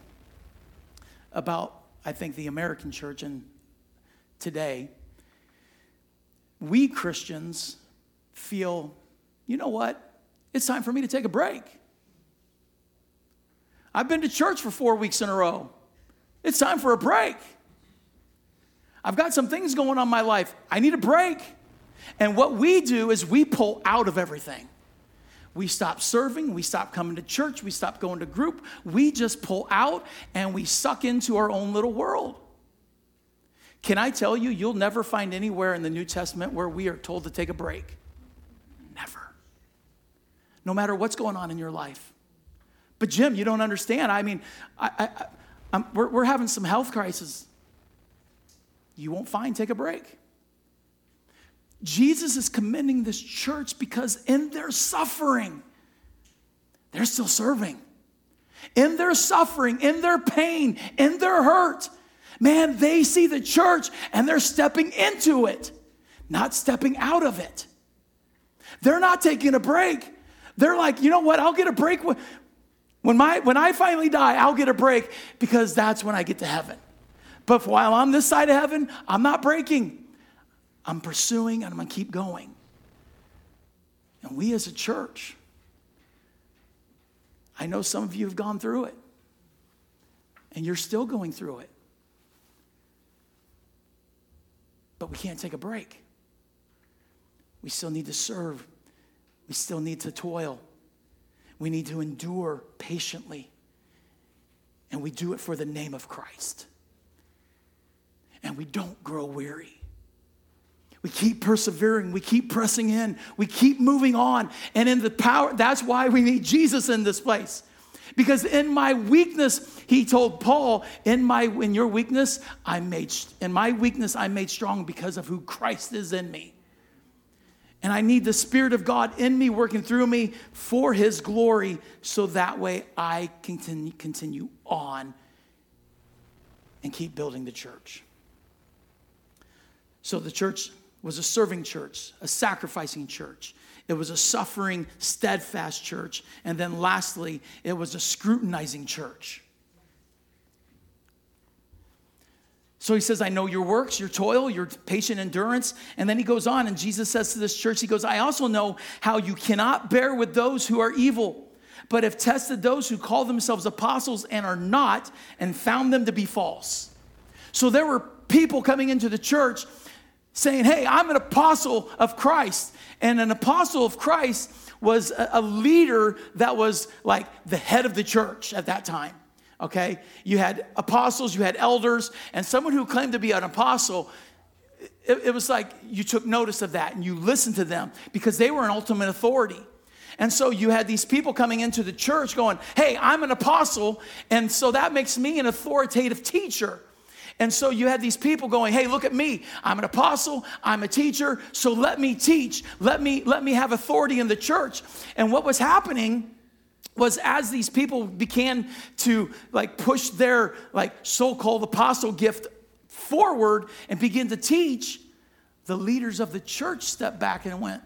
about, I think, the American church and today. We Christians feel, you know what? It's time for me to take a break. I've been to church for four weeks in a row. It's time for a break. I've got some things going on in my life. I need a break. And what we do is we pull out of everything. We stop serving, we stop coming to church, we stop going to group. We just pull out and we suck into our own little world. Can I tell you, you'll never find anywhere in the New Testament where we are told to take a break. Never. No matter what's going on in your life. But Jim, you don't understand. I mean, I, I, we're, we're having some health crisis you won't find take a break. Jesus is commending this church because in their suffering, they're still serving. In their suffering, in their pain, in their hurt, man, they see the church and they're stepping into it, not stepping out of it. They're not taking a break. They're like, you know what? I'll get a break when my when I finally die. I'll get a break because that's when I get to heaven. But while I'm this side of heaven, I'm not breaking. I'm pursuing and I'm going to keep going. And we as a church, I know some of you have gone through it, and you're still going through it. But we can't take a break. We still need to serve, we still need to toil, we need to endure patiently, and we do it for the name of Christ and we don't grow weary. We keep persevering. We keep pressing in. We keep moving on. And in the power, that's why we need Jesus in this place. Because in my weakness, he told Paul, in my in your weakness, I made in my weakness I made strong because of who Christ is in me. And I need the Spirit of God in me, working through me for His glory, so that way I can continue, continue on and keep building the church. So the church was a serving church, a sacrificing church. It was a suffering, steadfast church. And then lastly, it was a scrutinizing church. So he says, I know your works, your toil, your patient endurance. And then he goes on, and Jesus says to this church, He goes, I also know how you cannot bear with those who are evil, but have tested those who call themselves apostles and are not, and found them to be false. So there were people coming into the church saying, Hey, I'm an apostle of Christ. And an apostle of Christ was a, leader that was like the head of the church at that time. Okay? You had apostles, you had elders, and someone who claimed to be an apostle. It, it was like you took notice of that and you listened to them because they were an ultimate authority. And so you had these people coming into the church going, Hey, I'm an apostle. And so that makes me an authoritative teacher. And so you had these people going, "Hey, look at me. I'm an apostle, I'm a teacher, so let me teach. Let me let me have authority in the church." And what was happening was as these people began to like push their like so-called apostle gift forward and begin to teach, the leaders of the church stepped back and went,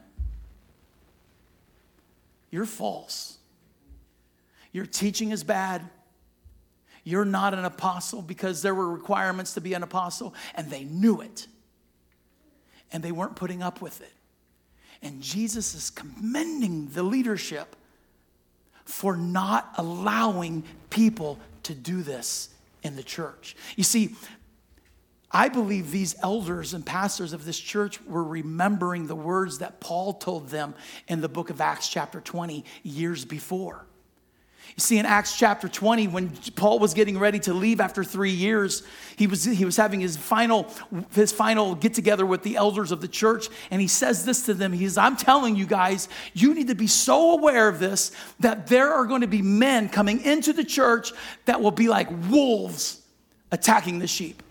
You're false. Your teaching is bad. You're not an apostle because there were requirements to be an apostle, and they knew it. And they weren't putting up with it. And Jesus is commending the leadership for not allowing people to do this in the church. You see, I believe these elders and pastors of this church were remembering the words that Paul told them in the book of Acts, chapter 20, years before. You see, in Acts chapter 20, when Paul was getting ready to leave after three years, he was, he was having his final, his final get together with the elders of the church. And he says this to them He says, I'm telling you guys, you need to be so aware of this that there are going to be men coming into the church that will be like wolves attacking the sheep.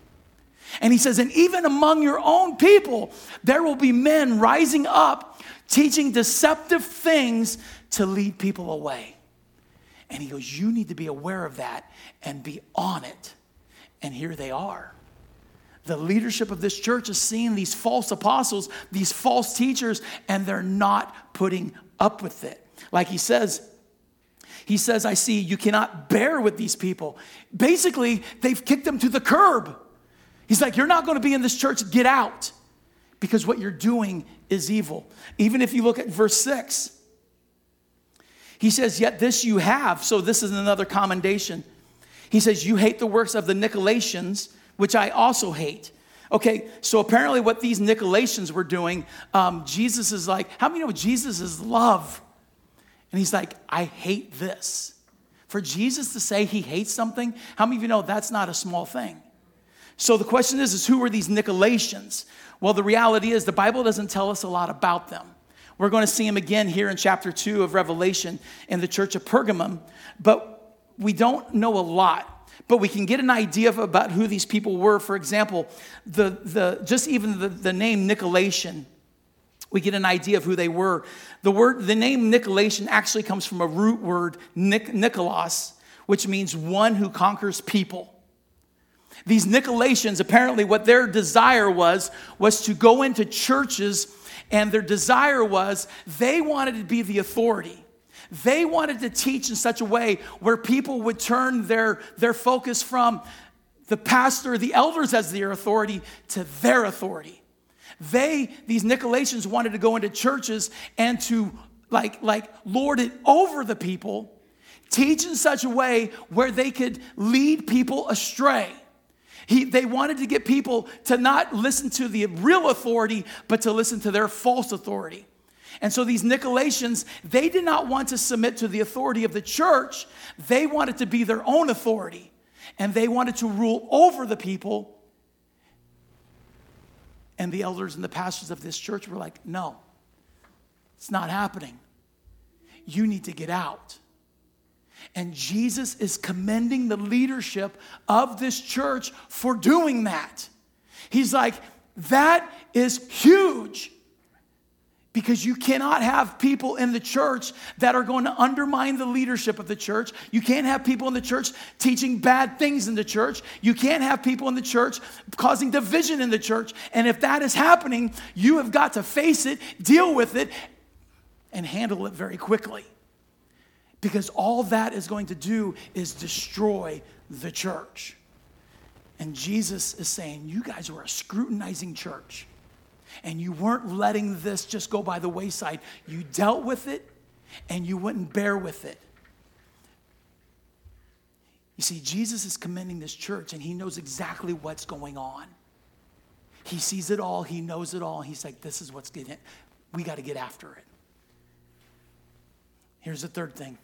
And he says, and even among your own people, there will be men rising up teaching deceptive things to lead people away. And he goes, You need to be aware of that and be on it. And here they are. The leadership of this church is seeing these false apostles, these false teachers, and they're not putting up with it. Like he says, he says, I see you cannot bear with these people. Basically, they've kicked them to the curb. He's like, You're not going to be in this church, get out. Because what you're doing is evil. Even if you look at verse 6, he says, Yet this you have. So this is another commendation. He says, You hate the works of the Nicolaitans, which I also hate. Okay, so apparently, what these Nicolaitans were doing, um, Jesus is like, How many know Jesus is love? And he's like, I hate this. For Jesus to say he hates something, how many of you know that's not a small thing? So the question is, is who were these Nicolaitans? Well, the reality is the Bible doesn't tell us a lot about them. We're going to see him again here in chapter 2 of Revelation in the church of Pergamum, but we don't know a lot. But we can get an idea of about who these people were. For example, the, the, just even the, the name Nicolaitan, we get an idea of who they were. The word, the name Nicolaitan actually comes from a root word, Nic, which means one who conquers people. These Nicolaitans, apparently, what their desire was, was to go into churches and their desire was they wanted to be the authority. They wanted to teach in such a way where people would turn their, their focus from the pastor, the elders as their authority, to their authority. They, these Nicolaitans, wanted to go into churches and to like, like lord it over the people, teach in such a way where they could lead people astray. He, they wanted to get people to not listen to the real authority, but to listen to their false authority. And so these Nicolaitans, they did not want to submit to the authority of the church. They wanted to be their own authority. And they wanted to rule over the people. And the elders and the pastors of this church were like, no, it's not happening. You need to get out. And Jesus is commending the leadership of this church for doing that. He's like, that is huge. Because you cannot have people in the church that are going to undermine the leadership of the church. You can't have people in the church teaching bad things in the church. You can't have people in the church causing division in the church. And if that is happening, you have got to face it, deal with it, and handle it very quickly because all that is going to do is destroy the church. And Jesus is saying, You guys were a scrutinizing church, and you weren't letting this just go by the wayside. You dealt with it, and you wouldn't bear with it. You see, Jesus is commending this church, and he knows exactly what's going on. He sees it all, he knows it all. and He's like, This is what's getting, we got to get after it. Here's the third thing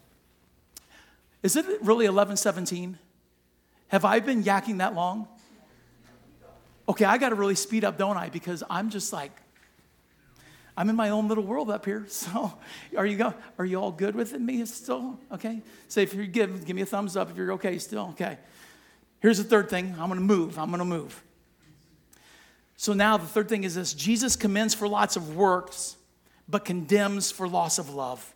is it really 1117? Have I been yakking that long? Okay, I got to really speed up, don't I? Because I'm just like, I'm in my own little world up here. So, are you go, are you all good with me still? Okay. Say if you give give me a thumbs up if you're okay still. Okay. Here's the third thing. I'm going to move. I'm going to move. So now the third thing is this: Jesus commends for lots of works, but condemns for loss of love.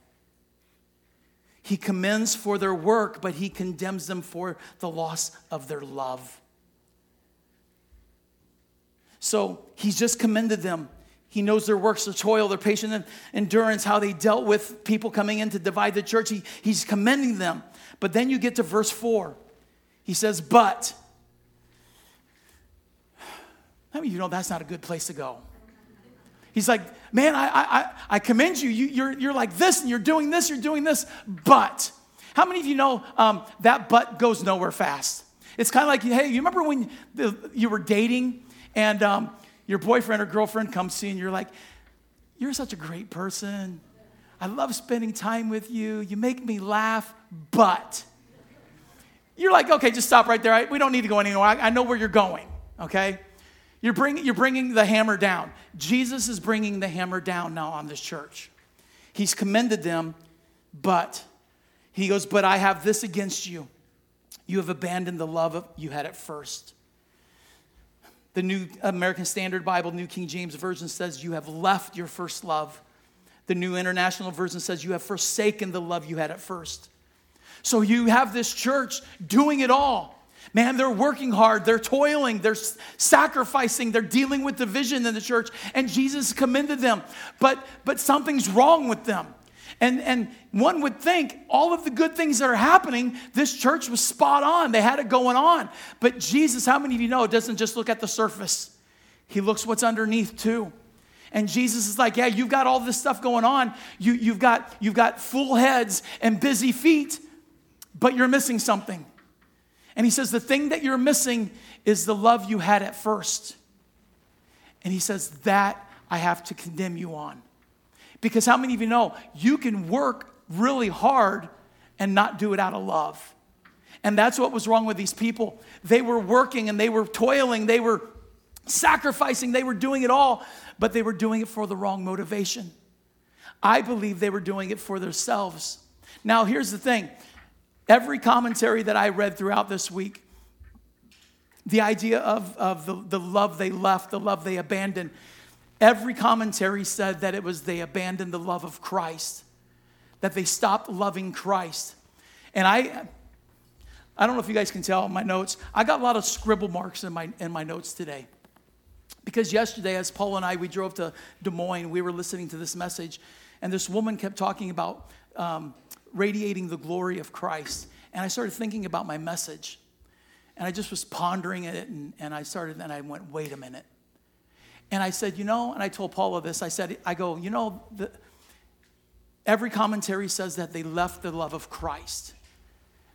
He commends for their work, but he condemns them for the loss of their love. So he's just commended them. He knows their works, their toil, their patient endurance, how they dealt with people coming in to divide the church. He, he's commending them. But then you get to verse 4. He says, But. Many of you know that's not a good place to go? He's like, Man, I, I, I commend you. you you're, you're like this and you're doing this, you're doing this. But. How many of you know um, that but goes nowhere fast? It's kind of like, hey, you remember when you were dating and um, your boyfriend or girlfriend comes to you and you're like, You're such a great person. I love spending time with you. You make me laugh, but you're like, okay, just stop right there. I, we don't need to go anywhere. I, I know where you're going, okay? You're bringing, you're bringing the hammer down. Jesus is bringing the hammer down now on this church. He's commended them, but he goes, But I have this against you. You have abandoned the love of, you had at first. The New American Standard Bible, New King James Version says, You have left your first love. The New International Version says, You have forsaken the love you had at first. So you have this church doing it all. Man, they're working hard, they're toiling, they're sacrificing, they're dealing with division in the church, and Jesus commended them. But, but something's wrong with them. And, and one would think all of the good things that are happening, this church was spot on. They had it going on. But Jesus, how many of you know, doesn't just look at the surface, He looks what's underneath too. And Jesus is like, Yeah, you've got all this stuff going on. You, you've, got, you've got full heads and busy feet, but you're missing something. And He says, The thing that you're missing is the love you had at first. And He says, That I have to condemn you on. Because how many of you know you can work really hard and not do it out of love? And that's what was wrong with these people. They were working and they were toiling, they were sacrificing, they were doing it all, but they were doing it for the wrong motivation. I believe they were doing it for themselves. Now, here's the thing every commentary that I read throughout this week, the idea of, of the, the love they left, the love they abandoned, Every commentary said that it was they abandoned the love of Christ, that they stopped loving Christ. And I, I don't know if you guys can tell my notes. I got a lot of scribble marks in my, in my notes today. Because yesterday, as Paul and I, we drove to Des Moines, we were listening to this message, and this woman kept talking about um, radiating the glory of Christ. And I started thinking about my message. And I just was pondering it, and, and I started, and I went, wait a minute. And I said, you know, and I told Paula this, I said, I go, you know, the, every commentary says that they left the love of Christ,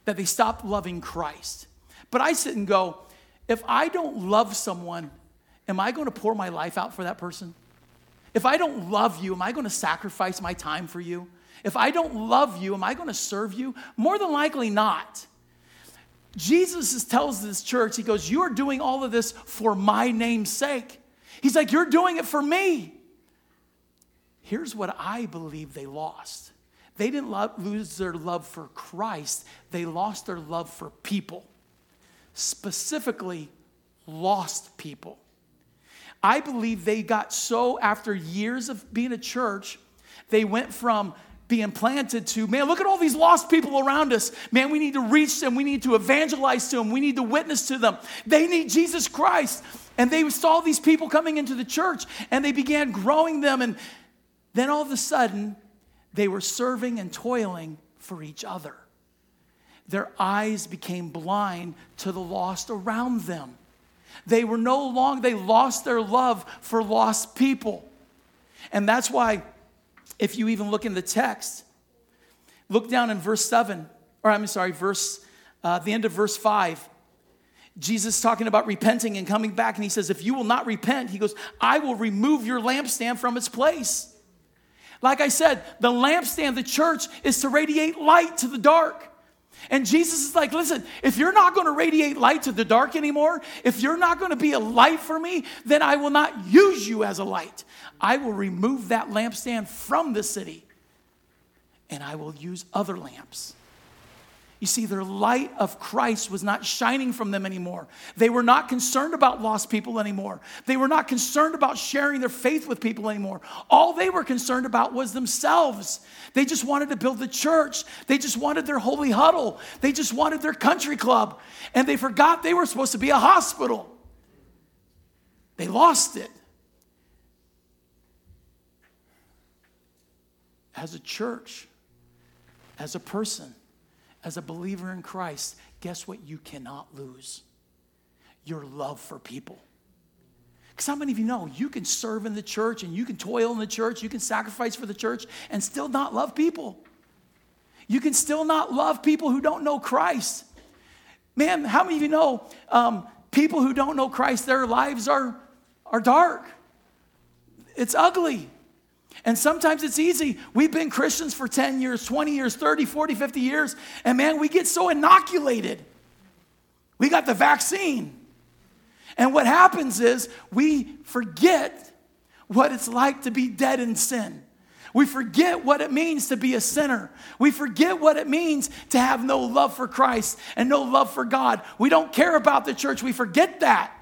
that they stopped loving Christ. But I sit and go, if I don't love someone, am I going to pour my life out for that person? If I don't love you, am I going to sacrifice my time for you? If I don't love you, am I going to serve you? More than likely not. Jesus tells this church, he goes, You are doing all of this for my name's sake. He's like, You're doing it for me. Here's what I believe they lost they didn't lose their love for Christ, they lost their love for people, specifically, lost people. I believe they got so, after years of being a church, they went from being planted to, man, look at all these lost people around us. Man, we need to reach them. We need to evangelize to them. We need to witness to them. They need Jesus Christ. And they saw these people coming into the church and they began growing them. And then all of a sudden, they were serving and toiling for each other. Their eyes became blind to the lost around them. They were no longer, they lost their love for lost people. And that's why, if you even look in the text, look down in verse 7, or I'm sorry, verse, uh, the end of verse 5. Jesus talking about repenting and coming back, and he says, If you will not repent, he goes, I will remove your lampstand from its place. Like I said, the lampstand, the church, is to radiate light to the dark. And Jesus is like, listen, if you're not going to radiate light to the dark anymore, if you're not going to be a light for me, then I will not use you as a light. I will remove that lampstand from the city and I will use other lamps. You see, their light of Christ was not shining from them anymore. They were not concerned about lost people anymore. They were not concerned about sharing their faith with people anymore. All they were concerned about was themselves. They just wanted to build the church. They just wanted their holy huddle. They just wanted their country club. And they forgot they were supposed to be a hospital. They lost it. as a church, as a person, as a believer in Christ, guess what you cannot lose? Your love for people. Because how many of you know you can serve in the church and you can toil in the church, you can sacrifice for the church and still not love people? You can still not love people who don't know Christ. Man, how many of you know um, people who don't know Christ, their lives are, are dark? It's ugly. And sometimes it's easy. We've been Christians for 10 years, 20 years, 30, 40, 50 years, and man, we get so inoculated. We got the vaccine. And what happens is we forget what it's like to be dead in sin. We forget what it means to be a sinner. We forget what it means to have no love for Christ and no love for God. We don't care about the church. We forget that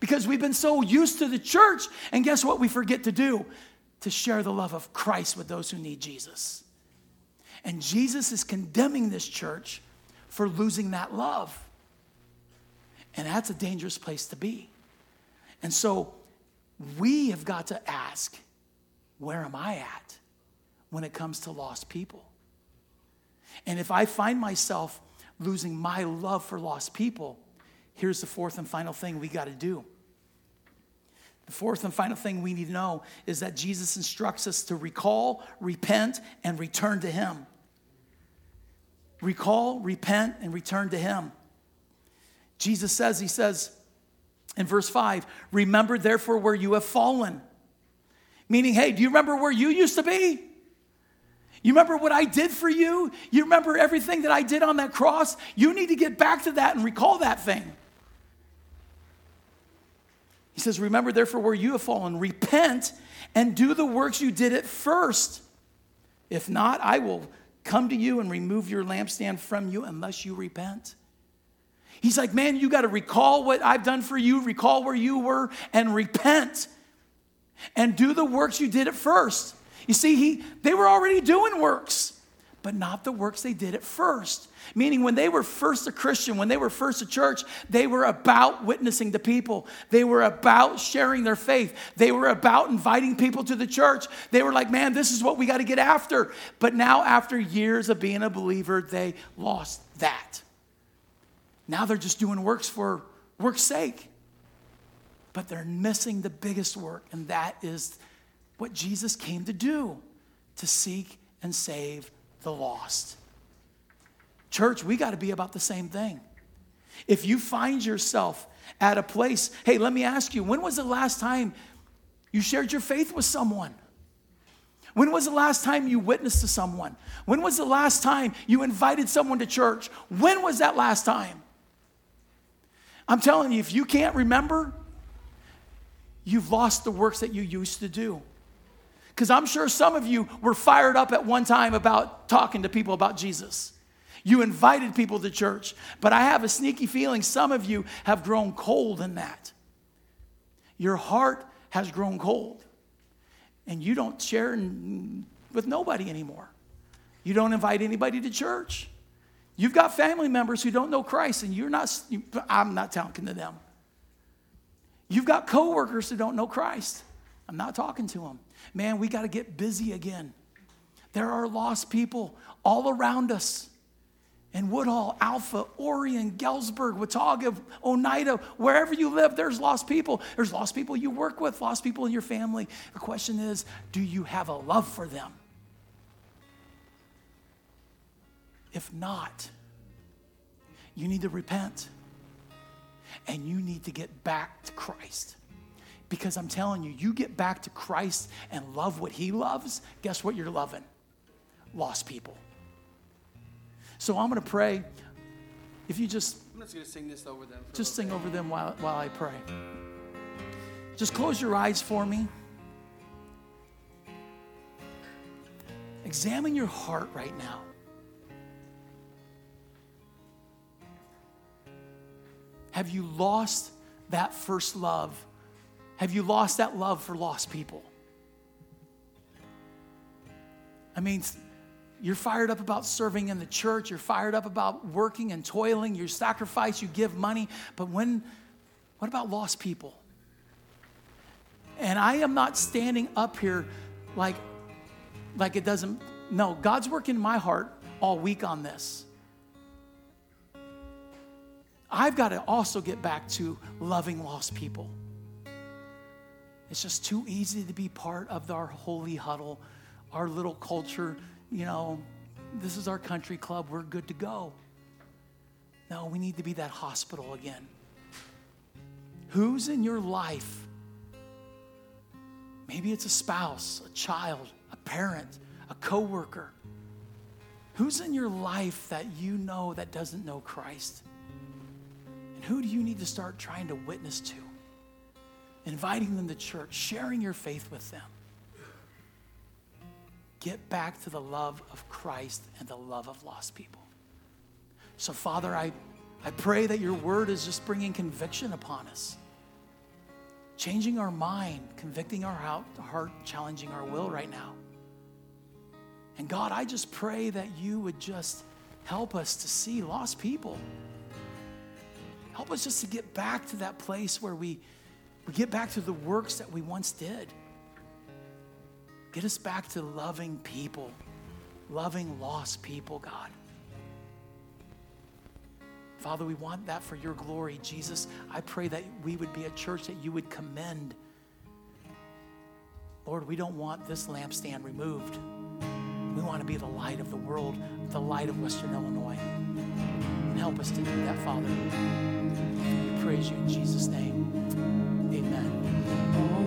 because we've been so used to the church. And guess what we forget to do? To share the love of Christ with those who need Jesus. And Jesus is condemning this church for losing that love. And that's a dangerous place to be. And so we have got to ask, where am I at when it comes to lost people? And if I find myself losing my love for lost people, here's the fourth and final thing we got to do. The fourth and final thing we need to know is that Jesus instructs us to recall, repent, and return to Him. Recall, repent, and return to Him. Jesus says, He says in verse 5, Remember therefore where you have fallen. Meaning, hey, do you remember where you used to be? You remember what I did for you? You remember everything that I did on that cross? You need to get back to that and recall that thing. He says, Remember therefore where you have fallen, repent and do the works you did at first. If not, I will come to you and remove your lampstand from you unless you repent. He's like, Man, you got to recall what I've done for you, recall where you were, and repent and do the works you did at first. You see, he, they were already doing works, but not the works they did at first. Meaning, when they were first a Christian, when they were first a church, they were about witnessing to people. They were about sharing their faith. They were about inviting people to the church. They were like, man, this is what we got to get after. But now, after years of being a believer, they lost that. Now they're just doing works for work's sake. But they're missing the biggest work, and that is what Jesus came to do to seek and save the lost. Church, we got to be about the same thing. If you find yourself at a place, hey, let me ask you, when was the last time you shared your faith with someone? When was the last time you witnessed to someone? When was the last time you invited someone to church? When was that last time? I'm telling you, if you can't remember, you've lost the works that you used to do. Because I'm sure some of you were fired up at one time about talking to people about Jesus. You invited people to church, but I have a sneaky feeling some of you have grown cold in that. Your heart has grown cold, and you don't share with nobody anymore. You don't invite anybody to church. You've got family members who don't know Christ, and you're not, I'm not talking to them. You've got coworkers who don't know Christ. I'm not talking to them. Man, we got to get busy again. There are lost people all around us. In Woodhull, Alpha, Orion, Galesburg, Wataga, Oneida, wherever you live, there's lost people. There's lost people you work with, lost people in your family. The question is do you have a love for them? If not, you need to repent and you need to get back to Christ. Because I'm telling you, you get back to Christ and love what He loves, guess what you're loving? Lost people. So I'm going to pray. If you just. I'm just going to sing this over them. Just sing over them while, while I pray. Just close your eyes for me. Examine your heart right now. Have you lost that first love have you lost that love for lost people? I mean, you're fired up about serving in the church, you're fired up about working and toiling, you sacrifice, you give money, but when what about lost people? And I am not standing up here like like it doesn't No, God's working in my heart all week on this. I've got to also get back to loving lost people. It's just too easy to be part of our holy huddle, our little culture. You know, this is our country club, we're good to go. No, we need to be that hospital again. Who's in your life? Maybe it's a spouse, a child, a parent, a coworker. Who's in your life that you know that doesn't know Christ? And who do you need to start trying to witness to? Inviting them to church, sharing your faith with them. Get back to the love of Christ and the love of lost people. So, Father, I, I pray that your word is just bringing conviction upon us, changing our mind, convicting our heart, challenging our will right now. And God, I just pray that you would just help us to see lost people. Help us just to get back to that place where we, we get back to the works that we once did. Get us back to loving people, loving lost people, God. Father, we want that for your glory. Jesus, I pray that we would be a church that you would commend. Lord, we don't want this lampstand removed. We want to be the light of the world, the light of Western Illinois. And help us to do that, Father. We praise you in Jesus' name.